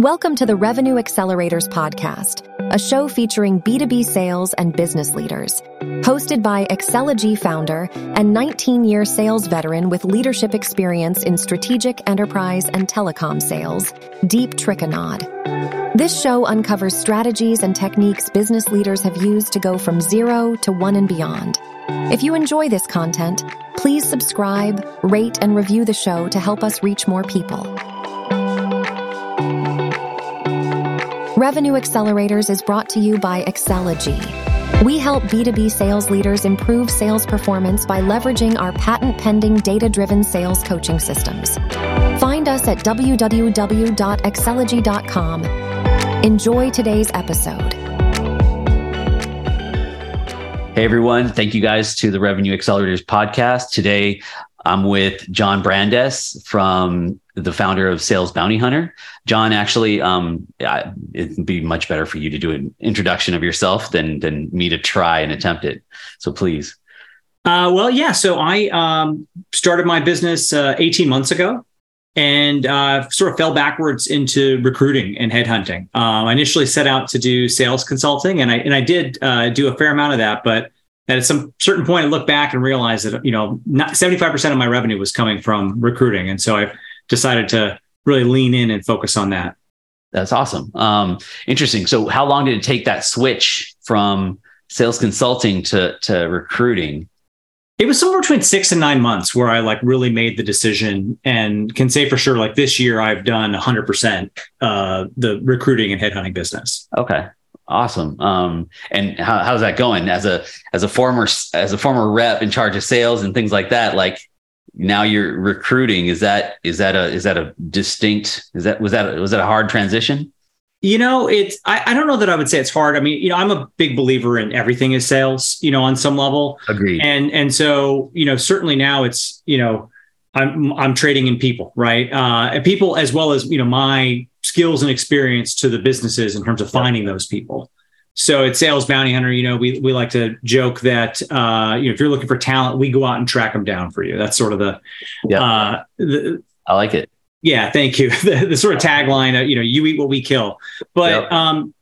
Welcome to the Revenue Accelerators Podcast, a show featuring B2B sales and business leaders. Hosted by Excelogy founder and 19 year sales veteran with leadership experience in strategic enterprise and telecom sales, Deep Trikannad. This show uncovers strategies and techniques business leaders have used to go from zero to one and beyond. If you enjoy this content, please subscribe, rate, and review the show to help us reach more people. Revenue Accelerators is brought to you by Excelogy. We help B2B sales leaders improve sales performance by leveraging our patent pending data driven sales coaching systems. Find us at www.excelogy.com. Enjoy today's episode. Hey everyone, thank you guys to the Revenue Accelerators podcast. Today I'm with John Brandes from the founder of Sales Bounty Hunter. John, actually, um, it'd be much better for you to do an introduction of yourself than than me to try and attempt it. So please. Uh, well, yeah. So I um, started my business uh, 18 months ago and uh, sort of fell backwards into recruiting and headhunting. Um, I initially set out to do sales consulting, and I and I did uh, do a fair amount of that, but at some certain point, I looked back and realized that you know, not seventy five percent of my revenue was coming from recruiting, and so I decided to really lean in and focus on that. That's awesome. Um, interesting. So, how long did it take that switch from sales consulting to to recruiting? It was somewhere between six and nine months where I like really made the decision and can say for sure, like this year, I've done 100% uh, the recruiting and headhunting business. Okay, awesome. Um, and how, how's that going as a as a former as a former rep in charge of sales and things like that? Like, now you're recruiting. Is that is that a is that a distinct is that was that was that a hard transition? You know it's I, I don't know that i would say it's hard. I mean you know i'm a big believer in everything is sales you know on some level. Agreed. And and so you know certainly now it's you know i'm i'm trading in people right? Uh and people as well as you know my skills and experience to the businesses in terms of finding those people so at Sales Bounty Hunter, you know, we, we like to joke that uh, you know if you're looking for talent, we go out and track them down for you. That's sort of the yeah. Uh, the, I like it. Yeah, thank you. the, the, sort of tagline, of, you know, you eat what we kill. But yep. um,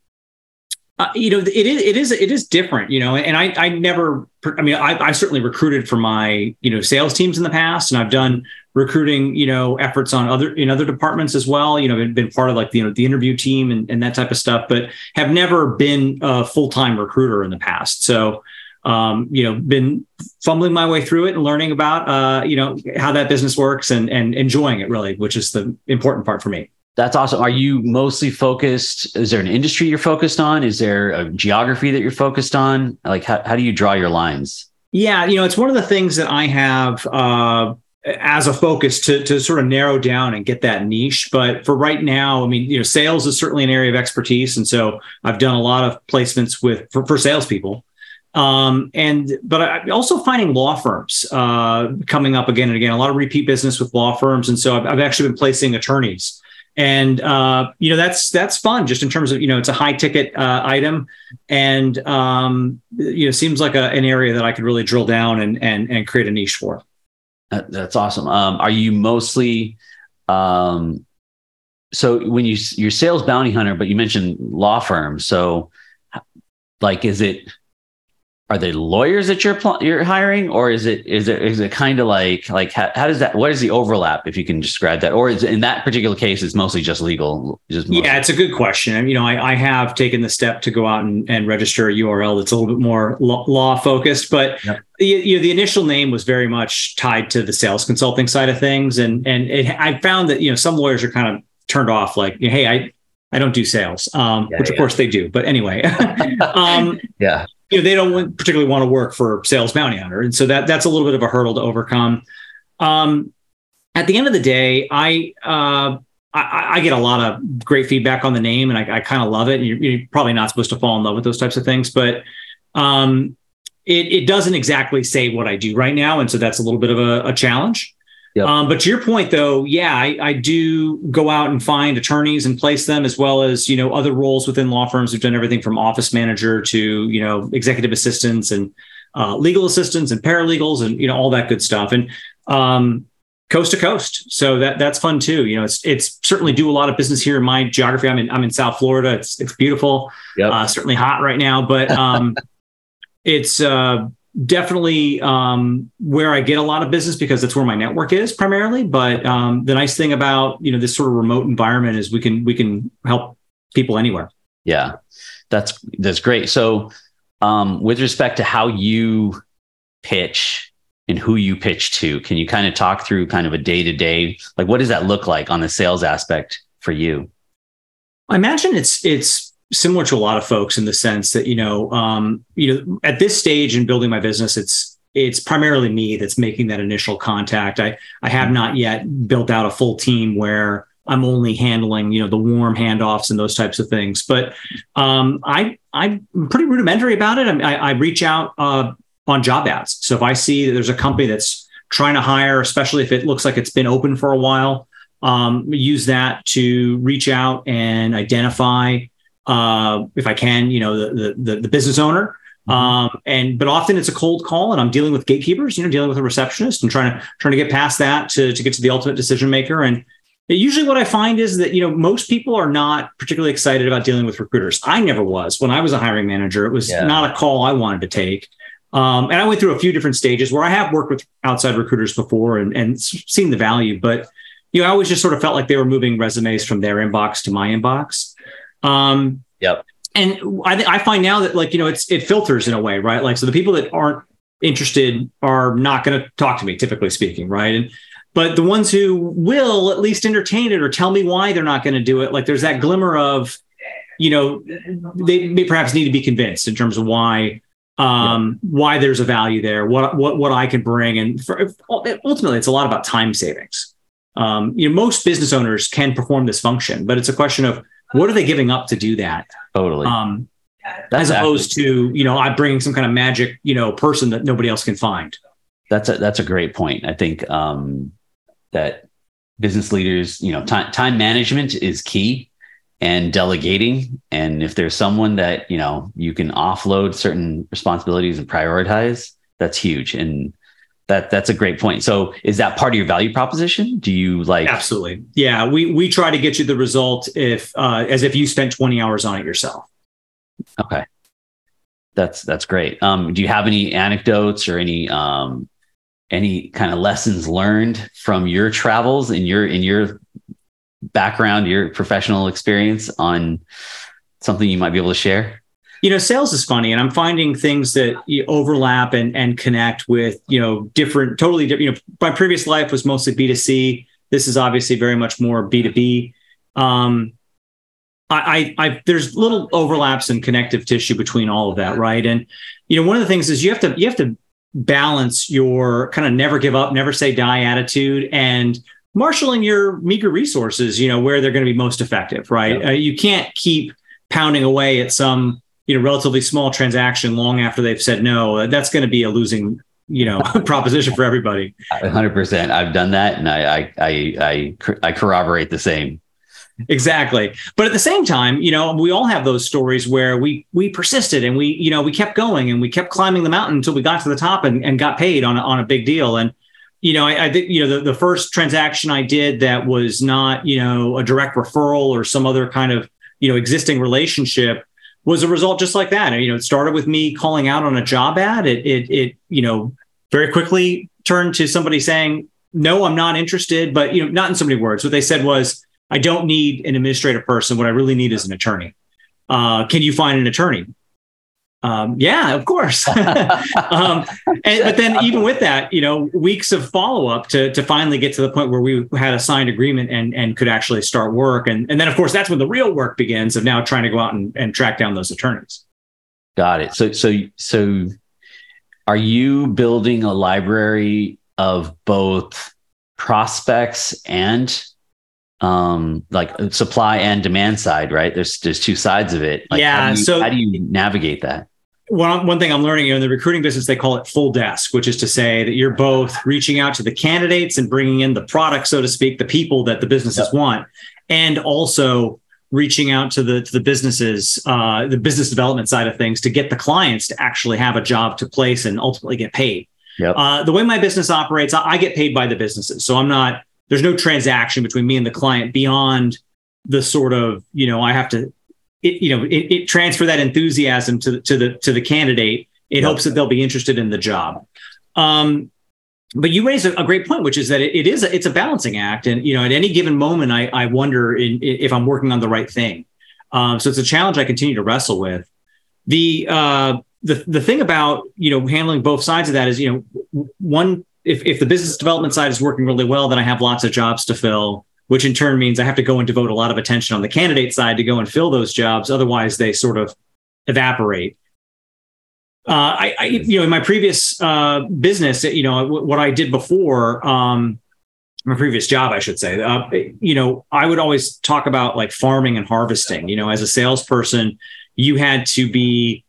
uh, you know, it is it is it is different, you know. And I I never, I mean, I, I certainly recruited for my you know sales teams in the past, and I've done recruiting you know efforts on other in other departments as well. You know, been, been part of like the you know the interview team and, and that type of stuff, but have never been a full time recruiter in the past. So um, you know, been fumbling my way through it and learning about, uh, you know, how that business works and and enjoying it really, which is the important part for me. That's awesome. Are you mostly focused? Is there an industry you're focused on? Is there a geography that you're focused on? Like, how, how do you draw your lines? Yeah, you know, it's one of the things that I have uh, as a focus to, to sort of narrow down and get that niche. But for right now, I mean, you know, sales is certainly an area of expertise. And so I've done a lot of placements with for, for salespeople. Um, and but I also finding law firms uh, coming up again and again, a lot of repeat business with law firms. And so I've, I've actually been placing attorneys and uh, you know that's that's fun just in terms of you know it's a high ticket uh, item and um, you know seems like a, an area that i could really drill down and and, and create a niche for that's awesome. Um, are you mostly um, so when you you're sales bounty hunter but you mentioned law firms. So like is it are they lawyers that you're you're hiring or is it is it is it kind of like like how, how, does that what is the overlap if you can describe that or is in that particular case it's mostly just legal just mostly- yeah it's a good question you know I, I have taken the step to go out and, and register a url that's a little bit more law focused but yep. you, you know the initial name was very much tied to the sales consulting side of things and and it, i found that you know some lawyers are kind of turned off like hey i I don't do sales, um, yeah, which of course they do. But anyway, um, yeah, you know, they don't particularly want to work for sales bounty hunter. And so that that's a little bit of a hurdle to overcome. Um, at the end of the day, I, uh, I, I, get a lot of great feedback on the name and I, I kind of love it. You're, you're, probably not supposed to fall in love with those types of things, but um, it, it, doesn't exactly say what I do right now. And so that's a little bit of a, a challenge. Yep. Um, but to your point, though, yeah, I, I, do go out and find attorneys and place them, as well as you know other roles within law firms. We've done everything from office manager to you know executive assistants and uh, legal assistants and paralegals and you know all that good stuff. And um, coast to coast. So that that's fun too. You know, it's it's certainly do a lot of business here in my geography. I'm in I'm in South Florida. It's it's beautiful. Yep. Uh, certainly hot right now, but um, it's uh, definitely um, where I get a lot of business because that's where my network is primarily. But um, the nice thing about you know this sort of remote environment is we can we can help people anywhere. Yeah, that's that's great. So um, with respect to how you pitch and who you pitch to, can you kind of talk through kind of a day to day, like what does that look like on the sales aspect for you? I imagine it's it's similar to a lot of folks in the sense that you know um, you know at this stage in building my business it's it's primarily me that's making that initial contact. I i have not yet built out a full team where i'm only handling you know the warm handoffs and those types of things. But um, i i'm pretty rudimentary about it. I, I reach out uh, on job ads. So if i see that there's a company that's trying to hire especially if it looks like it's been open for a while um, use that to reach out and identify uh, if I can, you know, the the, the business owner. Mm-hmm. Um, and but often it's a cold call, and I'm dealing with gatekeepers, you know, dealing with a receptionist and trying to trying to get past that to to get to the ultimate decision maker. And usually, what I find is that you know most people are not particularly excited about dealing with recruiters. I never was when I was a hiring manager. It was yeah. not a call I wanted to take. Um, and I went through a few different stages where I have worked with outside recruiters before and, and seen the value, but you know, I always just sort of felt like they were moving resumes from their inbox to my inbox. Um, yep. And I, I find now that like you know it's it filters in a way, right? Like so the people that aren't interested are not going to talk to me, typically speaking, right? And but the ones who will at least entertain it or tell me why they're not going to do it, like there's that glimmer of, you know, they may perhaps need to be convinced in terms of why um, yeah. why there's a value there, what what what I can bring, and for, ultimately, it's a lot about time savings. Um, you know, most business owners can perform this function, but it's a question of what are they giving up to do that? Totally. Um, as opposed to you know I'm bringing some kind of magic you know person that nobody else can find. That's a that's a great point. I think um, that business leaders, you know, time time management is key and delegating. And if there's someone that you know you can offload certain responsibilities and prioritize, that's huge. And that that's a great point. So is that part of your value proposition? Do you like Absolutely. Yeah, we we try to get you the result if uh, as if you spent 20 hours on it yourself. Okay. That's that's great. Um, do you have any anecdotes or any um, any kind of lessons learned from your travels in your in your background, your professional experience on something you might be able to share? You know sales is funny and i'm finding things that overlap and and connect with you know different totally different you know my previous life was mostly b2c this is obviously very much more b2b um I, I, I there's little overlaps and connective tissue between all of that right? And you know one of the things is you have to you have to balance your kind of never give up never say die attitude and marshaling your meager resources you know where they're going to be most effective right? Uh, you can't keep pounding away at some you know relatively small transaction long after they've said no that's going to be a losing you know proposition for everybody. 100% i've done that and I, I i i i corroborate the same. Exactly. But at the same time you know we all have those stories where we we persisted and we you know we kept going and we kept climbing the mountain until we got to the top and, and got paid on a, on a big deal. And you know i, I think you know the, the first transaction i did that was not you know a direct referral or some other kind of you know existing relationship was a result just like that. You know, it started with me calling out on a job ad. It, it, it, you know, very quickly turned to somebody saying, "No, I'm not interested." But you know, not in so many words. What they said was, "I don't need an administrative person. What I really need is an attorney. Uh, can you find an attorney?" Um, yeah, of course. um, and, but then even with that, you know, weeks of follow up to to finally get to the point where we had a signed agreement and and could actually start work. And and then of course that's when the real work begins of now trying to go out and, and track down those attorneys. Got it. So so so are you building a library of both prospects and um like supply and demand side right there's there's two sides of it like yeah how you, so how do you navigate that one, one thing I'm learning you know, in the recruiting business, they call it full desk, which is to say that you're both reaching out to the candidates and bringing in the product, so to speak, the people that the businesses yep. want, and also reaching out to the to the businesses, uh, the business development side of things, to get the clients to actually have a job to place and ultimately get paid. Yep. Uh, the way my business operates, I, I get paid by the businesses, so I'm not. There's no transaction between me and the client beyond the sort of you know I have to, it, you know, it, it transfer that enthusiasm to the, to the to the candidate It hopes that they'll be interested in the job. Um, but you raise a, a great point, which is that it, it is a, it's a balancing act, and you know at any given moment I, I wonder in, if I'm working on the right thing. Um, so it's a challenge I continue to wrestle with. The uh, the the thing about you know handling both sides of that is you know one if if the business development side is working really well, then I have lots of jobs to fill, which in turn means I have to go and devote a lot of attention on the candidate side to go and fill those jobs. Otherwise, they sort of evaporate. Uh, I, I, you know, in my previous uh, business, you know, w- what I did before, um, my previous job, I should say, uh, you know, I would always talk about like farming and harvesting. You know, as a salesperson, you had to be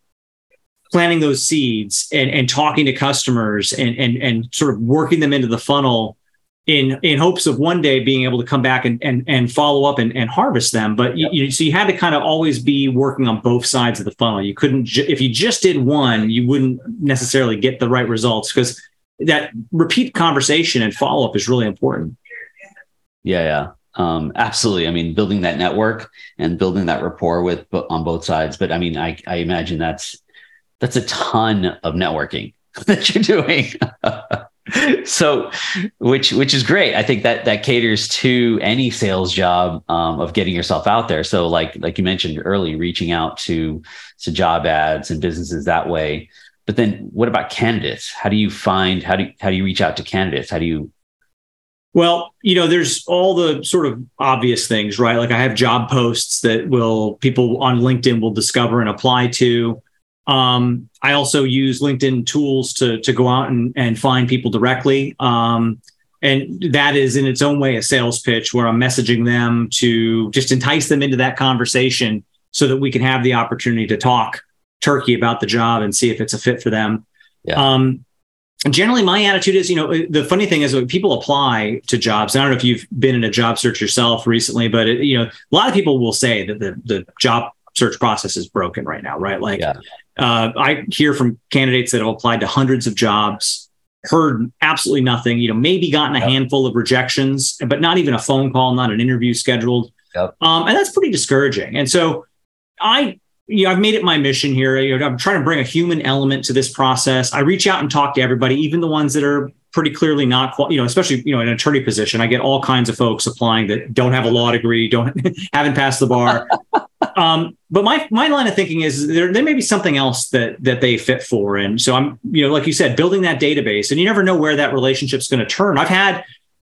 planting those seeds and, and talking to customers and, and, and sort of working them into the funnel in, in hopes of one day being able to come back and, and, and follow up and, and harvest them. But you, you, so you had to kind of always be working on both sides of the funnel. You couldn't, ju- if you just did one, you wouldn't necessarily get the right results because that repeat conversation and follow up is really important. Yeah, yeah. Um, absolutely. I mean, building that network and building that rapport with on both sides. But I mean, I, I imagine that's that's a ton of networking that you're doing. so, which which is great. I think that that caters to any sales job um, of getting yourself out there. So, like like you mentioned early, reaching out to to job ads and businesses that way. But then, what about candidates? How do you find how do you, how do you reach out to candidates? How do you Well, you know, there's all the sort of obvious things, right? Like I have job posts that will people on LinkedIn will discover and apply to. Um, I also use LinkedIn tools to to go out and, and find people directly. Um, and that is in its own way a sales pitch where I'm messaging them to just entice them into that conversation so that we can have the opportunity to talk turkey about the job and see if it's a fit for them. Yeah. Um, generally my attitude is you know the funny thing is when people apply to jobs i don't know if you've been in a job search yourself recently but it, you know a lot of people will say that the, the job search process is broken right now right like Yeah. Uh, i hear from candidates that have applied to hundreds of jobs heard absolutely nothing you know maybe gotten a Yep. handful of rejections but not even a phone call not an interview scheduled Yep. um, and that's pretty discouraging and so i you know, I've made it my mission here. You know, I'm trying to bring a human element to this process. I reach out and talk to everybody, even the ones that are pretty clearly not, qual- you know, especially you know, in an attorney position. I get all kinds of folks applying that don't have a law degree, don't haven't passed the bar. um, but my my line of thinking is there there may be something else that that they fit for, and so I'm you know, like you said, building that database, and you never know where that relationship's going to turn. I've had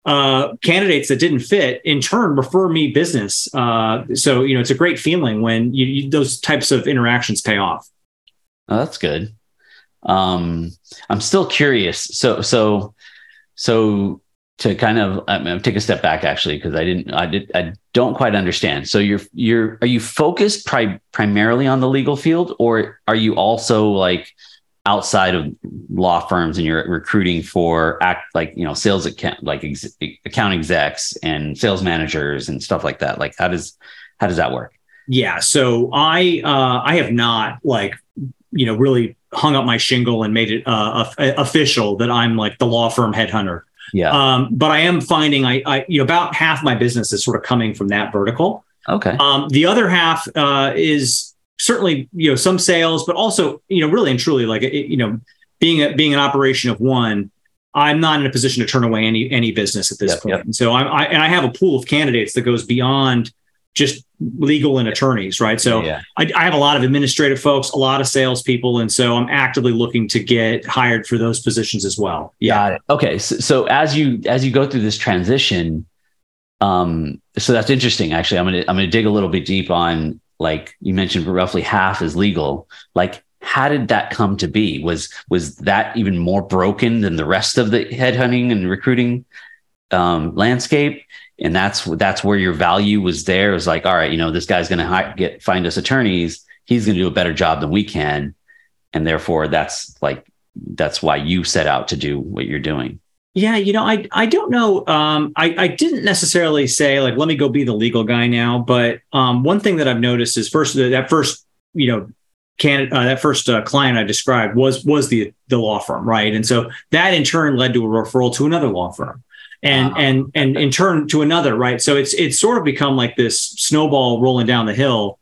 uh, candidates that didn't fit in turn refer me business. Uh, so you know it's a great feeling when you, you, those types of interactions pay off. Oh, that's good. Um, I'm still curious. So, so, so to kind of I'm gonna take a step back actually because I didn't, I did, I don't quite understand. So you're, you're, are you focused pri- primarily on the legal field, or are you also like outside of law firms and you're recruiting for act like you know sales account like ex- account execs and sales managers and stuff like that? Like how does how does that work? Yeah. So I uh, I have not like you know really hung up my shingle and made it uh, of- official that I'm like the law firm headhunter. Yeah. Um, but I am finding I, I you know about half my business is sort of coming from that vertical. okay. Um, the other half uh, is certainly you know some sales, but also you know really and truly like it, you know being a, being an operation of one. I'm not in a position to turn away any any business at this Yep, point. yep. And so I'm, I and I have a pool of candidates that goes beyond just legal and attorneys, right? So yeah. I, I have a lot of administrative folks, a lot of salespeople, and so I'm actively looking to get hired for those positions as well. It. Okay. So, so as you as you go through this transition, um, so that's interesting. Actually, I'm gonna I'm gonna dig a little bit deep on like you mentioned, roughly half is legal. Like, how did that come to be? Was was that even more broken than the rest of the headhunting and recruiting um, landscape? And that's that's where your value was there. It was like, all right, you know, this guy's gonna hi- get find us attorneys. He's gonna do a better job than we can, and therefore that's like that's why you set out to do what you're doing. Yeah, you know, I I don't know. Um, I I didn't necessarily say like let me go be the legal guy now, but um, one thing that I've noticed is first that first you know can uh, that first uh, client I described was was the the law firm, right? And so that in turn led to a referral to another law firm, and wow. and and in turn to another, right? So it's it's sort of become like this snowball rolling down the hill.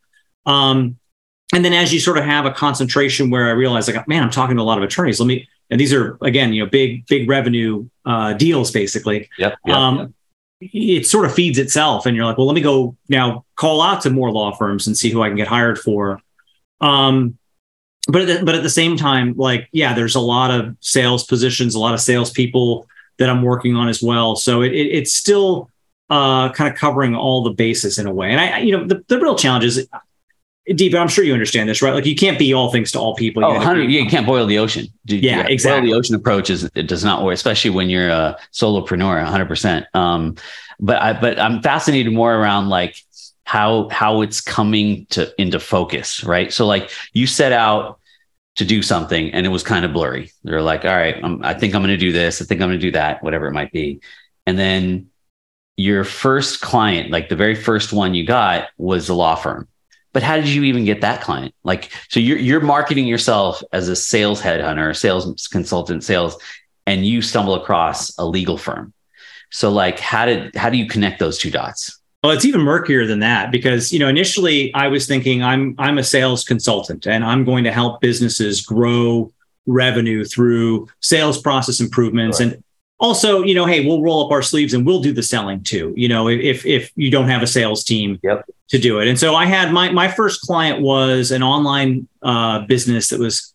Um, and then as you sort of have a concentration where I realize like, man, I'm talking to a lot of attorneys. Let me, and these are again, you know, big big revenue uh, deals basically. Yep. yep, um, yep it sort of feeds itself and you're like well let me go now call out to more law firms and see who i can get hired for um but at the, but at the same time like yeah there's a lot of sales positions a lot of sales people that i'm working on as well. So it, it it's still uh kind of covering all the bases in a way. And i you know the, the real challenge is deep i'm sure you understand this right? Like you can't be all things to all people. Oh, you, you can't boil the ocean. Yeah, yeah exactly. boil the ocean approach is it does not work especially when you're a solopreneur 100% um, but i but i'm fascinated more around like how how it's coming to into focus right? So like you set out to do something and it was kind of blurry they're like all right I'm, i think i'm going to do this i think i'm going to do that whatever it might be and then your first client like the very first one you got was a law firm but how did you even get that client? Like, so you're you're marketing yourself as a sales headhunter, sales consultant, sales, and you stumble across a legal firm. So, like, how did how do you connect those two dots? Well, it's even murkier than that because you know initially I was thinking I'm I'm a sales consultant and I'm going to help businesses grow revenue through sales process improvements right. and also you know hey we'll roll up our sleeves and we'll do the selling too you know if if you don't have a sales team yep. to do it and so i had my my first client was an online uh, business that was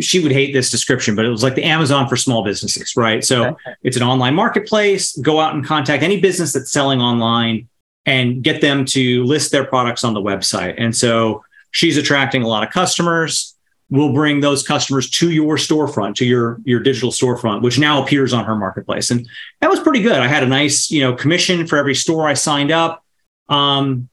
she would hate this description but it was like the amazon for small businesses right so it's an online marketplace go out and contact any business that's selling online and get them to list their products on the website and so she's attracting a lot of customers We'll bring those customers to your storefront, to your your digital storefront, which now appears on her marketplace. And that was pretty good. I had a nice, you know, commission for every store I signed up. Um,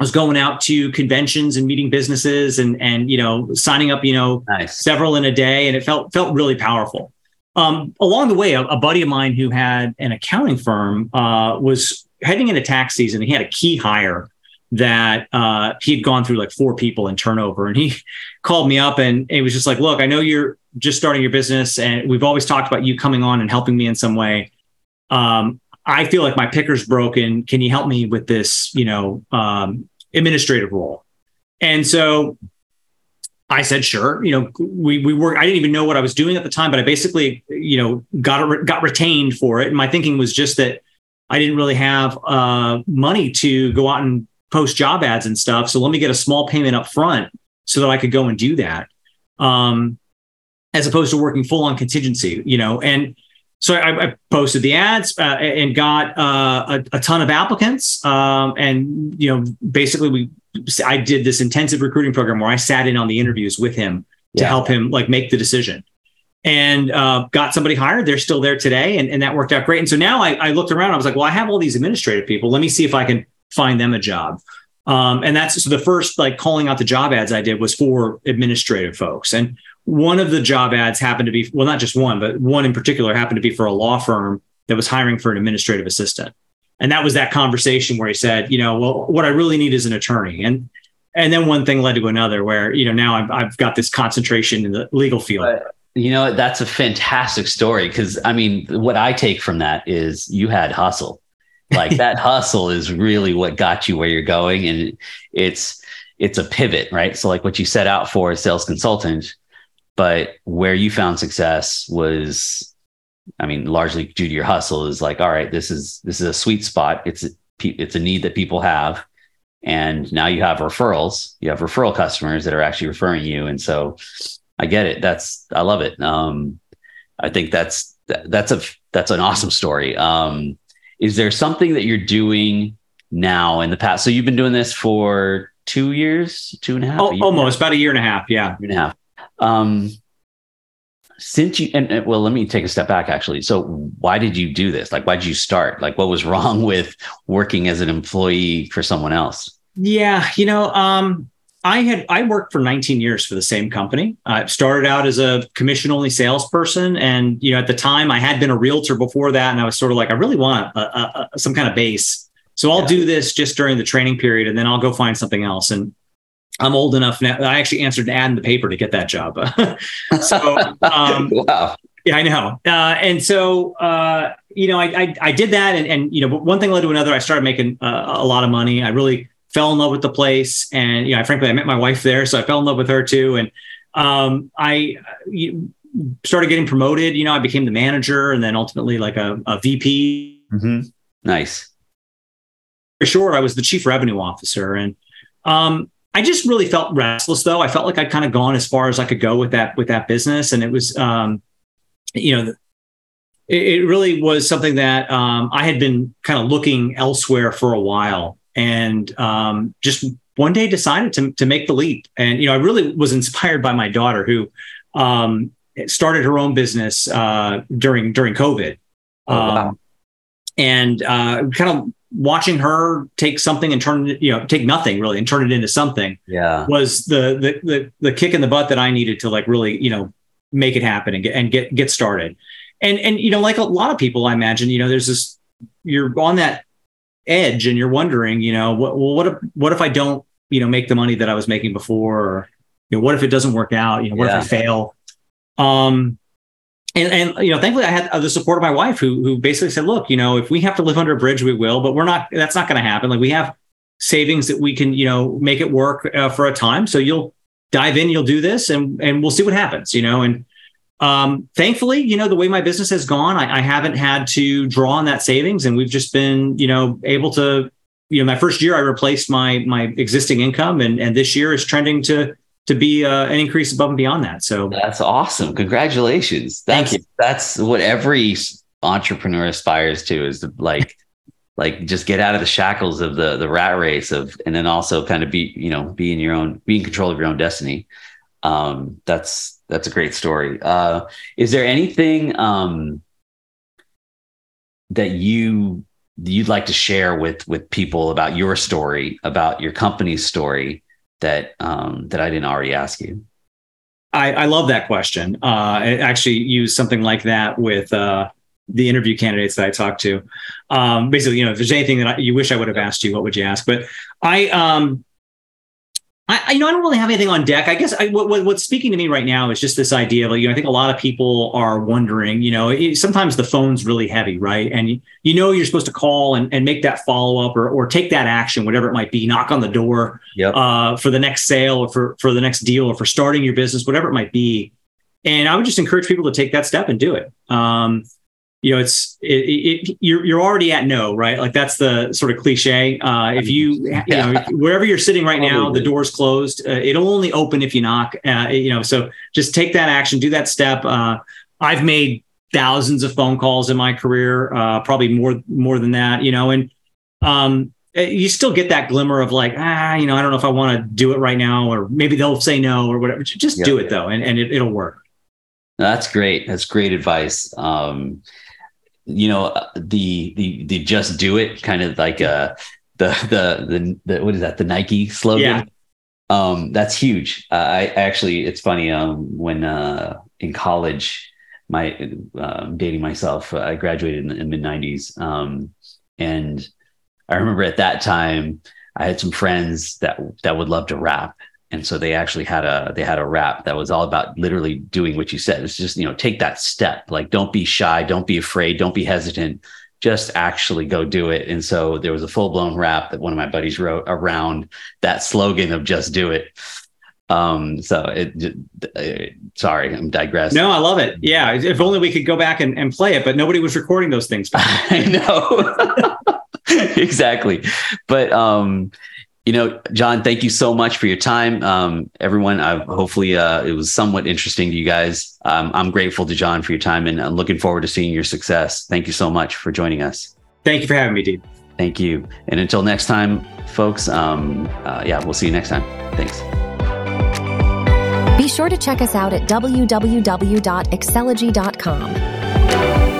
I was going out to conventions and meeting businesses and and you know signing up, you know, nice. several in a day, and it felt felt really powerful. Um, along the way, a, a, buddy of mine who had an accounting firm uh, was heading into tax season. He had a key hire that uh, he had gone through like four people in turnover. And he called me up and it was just like, look, I know you're just starting your business and we've always talked about you coming on and helping me in some way. Um, I feel like my picker's broken. Can you help me with this, you know, um, administrative role? And so I said, sure. You know, we we were. I didn't even know what I was doing at the time, but I basically, you know, got got retained for it. And my thinking was just that I didn't really have uh, money to go out and post job ads and stuff. So let me get a small payment up front so that I could go and do that. Um, as opposed to working full on contingency, you know, and so I, I posted the ads uh, and got uh, a, a, ton of applicants. Um, and, you know, basically we, I did this intensive recruiting program where I sat in on the interviews with him to help him like make the decision and uh, got somebody hired. They're still there today. And, and that worked out great. And so now I, I looked around, I was like, well, I have all these administrative people. Let me see if I can find them a job. Um, and that's so the first like calling out the job ads I did was for administrative folks. And one of the job ads happened to be, well, not just one, but one in particular happened to be for a law firm that was hiring for an administrative assistant. And that was that conversation where he said, you know, well, what I really need is an attorney. And and then one thing led to another where, you know, now I've, I've got this concentration in the legal field. You know, that's a fantastic story because I mean, what I take from that is you had hustle like that hustle is really what got you where you're going and it's it's a pivot right so like what you set out for as sales consultant but where you found success was i mean largely due to your hustle is like all right this is this is a sweet spot. It's it's a need that people have. And now you have referrals. You have referral customers that are actually referring you. And so i get it. That's i love it. Um i think that's that's a that's an awesome story. Um is there something that you're doing now in the past? So you've been doing this for two years, two and a half, oh, a almost about a year and a half. Yeah, year and a half. Um, since you and, and, well, let me take a step back. Actually, so why did you do this? Like, why did you start? Like, what was wrong with working as an employee for someone else? Yeah, you know, um, I had I worked for 19 years for the same company. I started out as a commission only salesperson, and you know at the time I had been a realtor before that, and I was sort of like I really want a, a, a, some kind of base, so I'll yeah. do this just during the training period, and then I'll go find something else. And I'm old enough now. I actually answered an ad in the paper to get that job. so, um, wow. Yeah, I know. Uh, and so, uh, you know, I, I, I, did that and, and, you know, one thing led to another. I started making uh, a lot of money. I really fell in love with the place. And, you know, frankly, I met my wife there. So I fell in love with her too. And um, I started getting promoted. You know, I became the manager and then ultimately like a, a VP. Mm-hmm. Nice. For sure. I was the chief revenue officer. And, um, I just really felt restless though. I felt like I'd kind of gone as far as I could go with that with that business, and it was, um, you know, it, it, really was something that um, I had been kind of looking elsewhere for a while, and um, just one day decided to to make the leap. And you know, I really was inspired by my daughter who um, started her own business uh, during during COVID. Oh, wow. Um, and uh, kind of watching her take something and turn it, you know, take nothing really and turn it into something. Yeah. Was the, the the the kick in the butt that I needed to like really, you know, make it happen and get and get get started. And and you know, like a lot of people, I imagine, you know, there's this you're on that edge and you're wondering, you know, what well, what if what if I don't, you know, make the money that I was making before, or you know, what if it doesn't work out? You know, what yeah. if I fail? Um, and, and you know, thankfully, I had the support of my wife, who who basically said, "Look, you know, if we have to live under a bridge, we will, but we're not. That's not going to happen. Like we have savings that we can, you know, make it work uh, for a time. So you'll dive in, you'll do this, and and we'll see what happens. You know, and um, thankfully, you know, the way my business has gone, I, I haven't had to draw on that savings, and we've just been, you know, able to. You know, my first year, I replaced my my existing income, and and this year is trending to to be uh, an increase above and beyond that. So that's awesome. Congratulations. That's, Thank you. That's what every entrepreneur aspires to is to like, like just get out of the shackles of the, the rat race of, and then also kind of be, you know, be in your own, be in control of your own destiny. Um, that's, that's a great story. Uh, is there anything, um, that you, you'd like to share with, with people about your story, about your company's story, that um, that I didn't already ask you? I, I love that question. Uh, I actually use something like that with uh, the interview candidates that I talk to. Um, basically, you know, if there's anything that I, you wish I would have asked you, what would you ask? But I, um, I, you know, I don't really have anything on deck. I guess I, what, what, what's speaking to me right now is just this idea of, like, you know, I think a lot of people are wondering, you know, it, sometimes the phone's really heavy, right? And you, you know, you're supposed to call and, and make that follow up or, or take that action, whatever it might be, knock on the door yep. uh, for the next sale or for, for the next deal or for starting your business, whatever it might be. And I would just encourage people to take that step and do it. Um, you know, it's it, it, you're you're already at no, right? Like that's the sort of cliche. Uh, if you you yeah. know wherever you're sitting right now, the door's closed. Uh, it'll only open if you knock. Uh, you know, so just take that action, do that step. Uh, I've made thousands of phone calls in my career, uh, probably more more than that. You know, and um, eh, you still get that glimmer of like, ah, you know, I don't know if I want to do it right now, or maybe they'll say no or whatever. Just yep. do it though, and and it, will work. That's great. That's great advice. Um, you know uh, the the the just do it kind of like uh the the the, the what is that? The Nike slogan? Yeah. um that's huge. Uh, I actually it's funny um when uh in college my uh, dating myself I graduated in the mid 90s um and I remember at that time I had some friends that that would love to rap and so they actually had a they had a rap that was all about literally doing what you said. It's just you know take that step. Like don't be shy. Don't be afraid. Don't be hesitant. Just actually go do it. And so there was a full-blown rap that one of my buddies wrote around that slogan of just do it. Um so it, it sorry i'm digressing. No i love it. Yeah if only we could go back and, and play it but nobody was recording those things i know. Exactly. But um you know, John, thank you so much for your time. Um, everyone, I, hopefully uh, it was somewhat interesting to you guys. Um, I'm grateful to John for your time and I'm looking forward to seeing your success. Thank you so much for joining us. Thank you for having me, Dean. Thank you. And until next time, folks, um, uh, yeah, we'll see you next time. Thanks. Be sure to check us out at www.excelogy.com.